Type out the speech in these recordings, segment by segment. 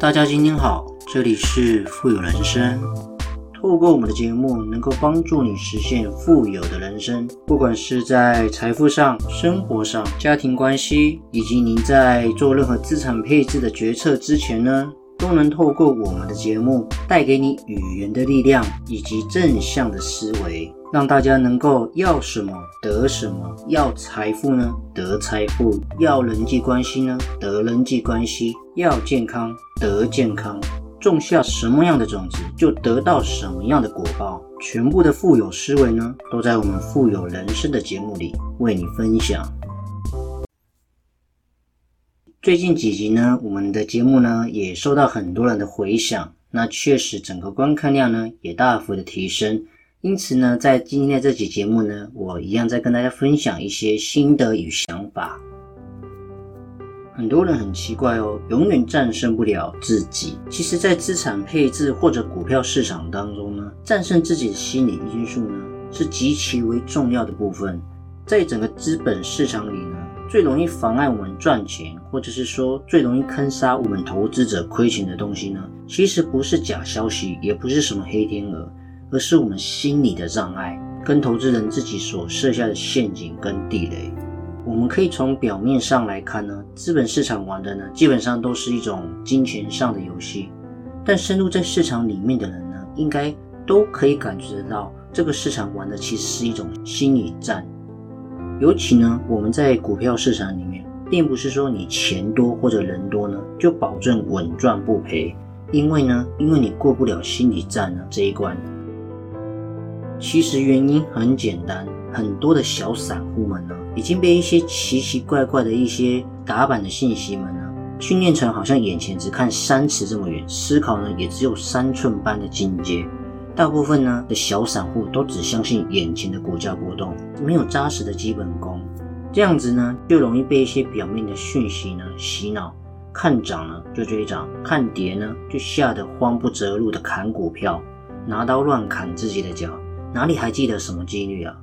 大家今天好，这里是富有人生。透过我们的节目，能够帮助你实现富有的人生。不管是在财富上、生活上、家庭关系，以及您在做任何资产配置的决策之前呢，都能透过我们的节目，带给你语言的力量以及正向的思维。让大家能够要什么得什么，要财富呢得财富，要人际关系呢得人际关系，要健康得健康。种下什么样的种子，就得到什么样的果报。全部的富有思维呢，都在我们富有人生的节目里为你分享。最近几集呢，我们的节目呢也受到很多人的回响，那确实整个观看量呢也大幅的提升。因此呢，在今天的这期节目呢，我一样在跟大家分享一些心得与想法。很多人很奇怪哦，永远战胜不了自己。其实，在资产配置或者股票市场当中呢，战胜自己的心理因素呢，是极其为重要的部分。在整个资本市场里呢，最容易妨碍我们赚钱，或者是说最容易坑杀我们投资者亏钱的东西呢，其实不是假消息，也不是什么黑天鹅。而是我们心理的障碍，跟投资人自己所设下的陷阱跟地雷。我们可以从表面上来看呢，资本市场玩的呢，基本上都是一种金钱上的游戏。但深入在市场里面的人呢，应该都可以感觉得到，这个市场玩的其实是一种心理战。尤其呢，我们在股票市场里面，并不是说你钱多或者人多呢，就保证稳赚不赔。因为呢，因为你过不了心理战呢这一关。其实原因很简单，很多的小散户们呢，已经被一些奇奇怪怪的一些打板的信息们呢，训练成好像眼前只看三尺这么远，思考呢也只有三寸般的境界。大部分呢的小散户都只相信眼前的股价波动，没有扎实的基本功，这样子呢就容易被一些表面的讯息呢洗脑，看涨呢就追涨，看跌呢就吓得慌不择路的砍股票，拿刀乱砍自己的脚。哪里还记得什么几率啊？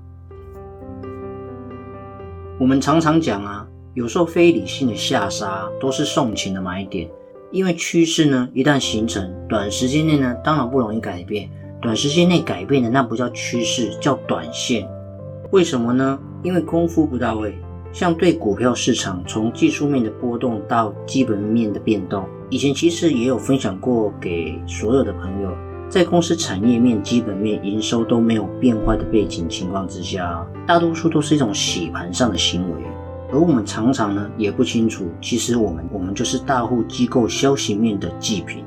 我们常常讲啊，有时候非理性的下杀都是送钱的买点，因为趋势呢一旦形成，短时间内呢当然不容易改变，短时间内改变的那不叫趋势，叫短线。为什么呢？因为功夫不到位。像对股票市场，从技术面的波动到基本面的变动，以前其实也有分享过给所有的朋友。在公司产业面、基本面、营收都没有变坏的背景情况之下，大多数都是一种洗盘上的行为，而我们常常呢也不清楚，其实我们我们就是大户机构消息面的祭品。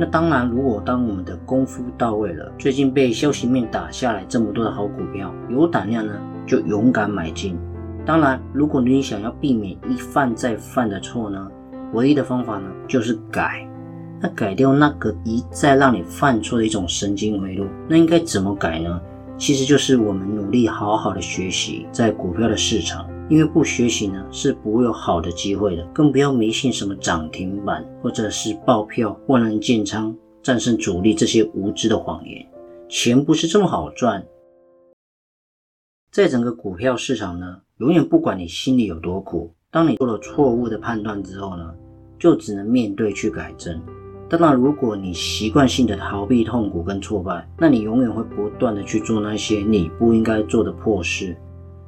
那当然，如果当我们的功夫到位了，最近被消息面打下来这么多的好股票，有胆量呢就勇敢买进。当然，如果你想要避免一犯再犯的错呢，唯一的方法呢就是改。那改掉那个一再让你犯错的一种神经回路，那应该怎么改呢？其实就是我们努力好好的学习在股票的市场，因为不学习呢是不会有好的机会的，更不要迷信什么涨停板或者是爆票、万人建仓、战胜主力这些无知的谎言。钱不是这么好赚，在整个股票市场呢，永远不管你心里有多苦，当你做了错误的判断之后呢，就只能面对去改正。当然，如果你习惯性的逃避痛苦跟挫败，那你永远会不断的去做那些你不应该做的破事。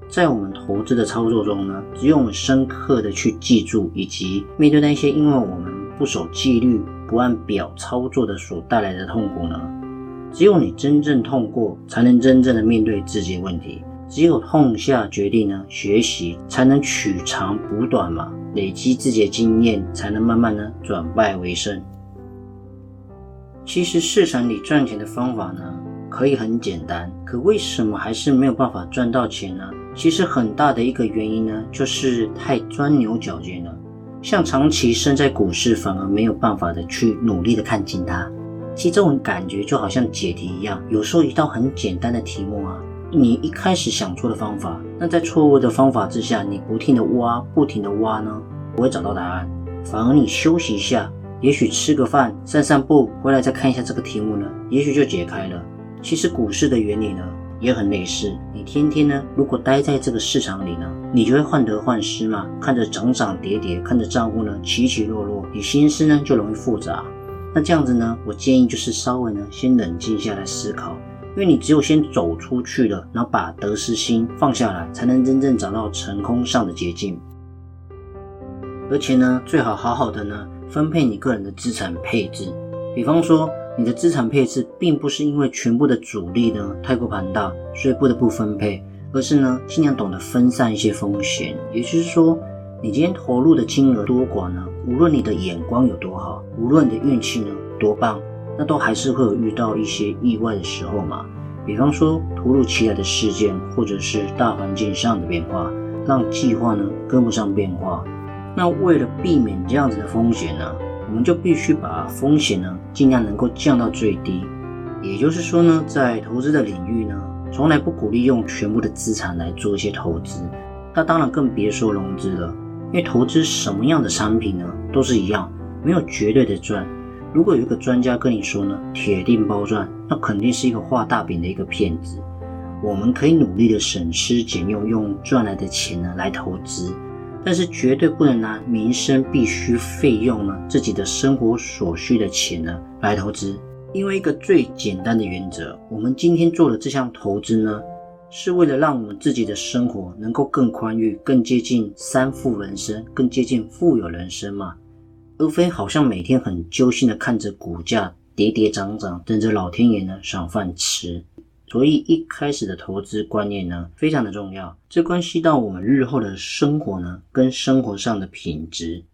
在我们投资的操作中呢，只有我们深刻的去记住，以及面对那些因为我们不守纪律、不按表操作的所带来的痛苦呢，只有你真正痛过，才能真正的面对自己的问题。只有痛下决定呢，学习才能取长补短嘛，累积自己的经验，才能慢慢呢转败为胜。其实市场里赚钱的方法呢，可以很简单，可为什么还是没有办法赚到钱呢？其实很大的一个原因呢，就是太钻牛角尖了。像长期身在股市，反而没有办法的去努力的看清它。其实这种感觉就好像解题一样，有时候一道很简单的题目啊，你一开始想错的方法，那在错误的方法之下，你不停的挖，不停的挖呢，不会找到答案，反而你休息一下。也许吃个饭、散散步，回来再看一下这个题目呢，也许就解开了。其实股市的原理呢，也很类似。你天天呢，如果待在这个市场里呢，你就会患得患失嘛，看着涨涨跌跌，看着账户呢起起落落，你心思呢就容易复杂。那这样子呢，我建议就是稍微呢先冷静下来思考，因为你只有先走出去了，然后把得失心放下来，才能真正找到成功上的捷径。而且呢，最好好好的呢分配你个人的资产配置，比方说。你的资产配置并不是因为全部的主力呢太过庞大，所以不得不分配，而是呢尽量懂得分散一些风险。也就是说，你今天投入的金额多寡呢，无论你的眼光有多好，无论你的运气呢多棒，那都还是会有遇到一些意外的时候嘛。比方说突如其来的事件，或者是大环境上的变化，让计划呢跟不上变化。那为了避免这样子的风险呢？我们就必须把风险呢尽量能够降到最低，也就是说呢，在投资的领域呢，从来不鼓励用全部的资产来做一些投资，那当然更别说融资了，因为投资什么样的产品呢，都是一样，没有绝对的赚。如果有一个专家跟你说呢，铁定包赚，那肯定是一个画大饼的一个骗子。我们可以努力的省吃俭用，用赚来的钱呢来投资。但是绝对不能拿民生必须费用呢，自己的生活所需的钱呢来投资，因为一个最简单的原则，我们今天做的这项投资呢，是为了让我们自己的生活能够更宽裕、更接近三富人生、更接近富有人生嘛，而非好像每天很揪心的看着股价跌跌涨涨，等着老天爷呢赏饭吃。所以一开始的投资观念呢，非常的重要，这关系到我们日后的生活呢，跟生活上的品质。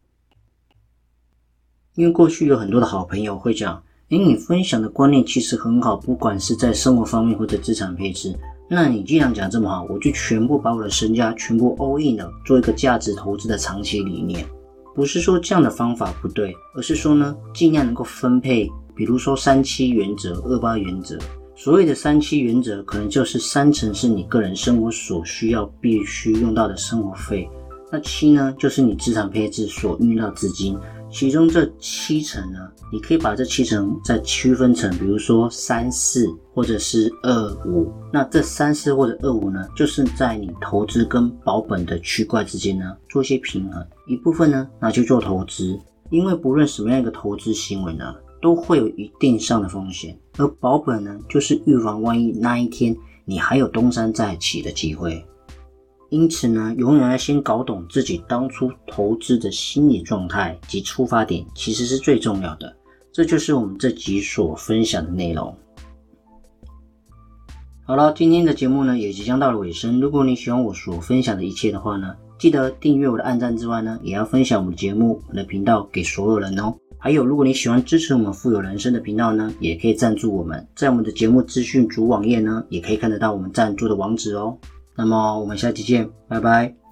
因为过去有很多的好朋友会讲，诶，你分享的观念其实很好，不管是在生活方面或者资产配置，那你既然讲这么好，我就全部把我的身家全部 all in 了，做一个价值投资的长期理念。不是说这样的方法不对，而是说呢，尽量能够分配，比如说三七原则、二八原则。所谓的三七原则，可能就是三成是你个人生活所需要、必须用到的生活费，那七呢，就是你资产配置所运用到资金。其中这七成呢，你可以把这七成再区分成，比如说三四或者是二五。那这三四或者二五呢，就是在你投资跟保本的区块之间呢，做一些平衡。一部分呢拿去做投资，因为不论什么样一个投资行为呢。都会有一定上的风险，而保本呢，就是预防万一那一天你还有东山再起的机会。因此呢，永远要先搞懂自己当初投资的心理状态及出发点，其实是最重要的。这就是我们这集所分享的内容。好了，今天的节目呢也即将到了尾声。如果你喜欢我所分享的一切的话呢，记得订阅我的暗赞之外呢，也要分享我们的节目、我的频道给所有人哦。还有，如果你喜欢支持我们富有人生的频道呢，也可以赞助我们，在我们的节目资讯主网页呢，也可以看得到我们赞助的网址哦。那么我们下期见，拜拜。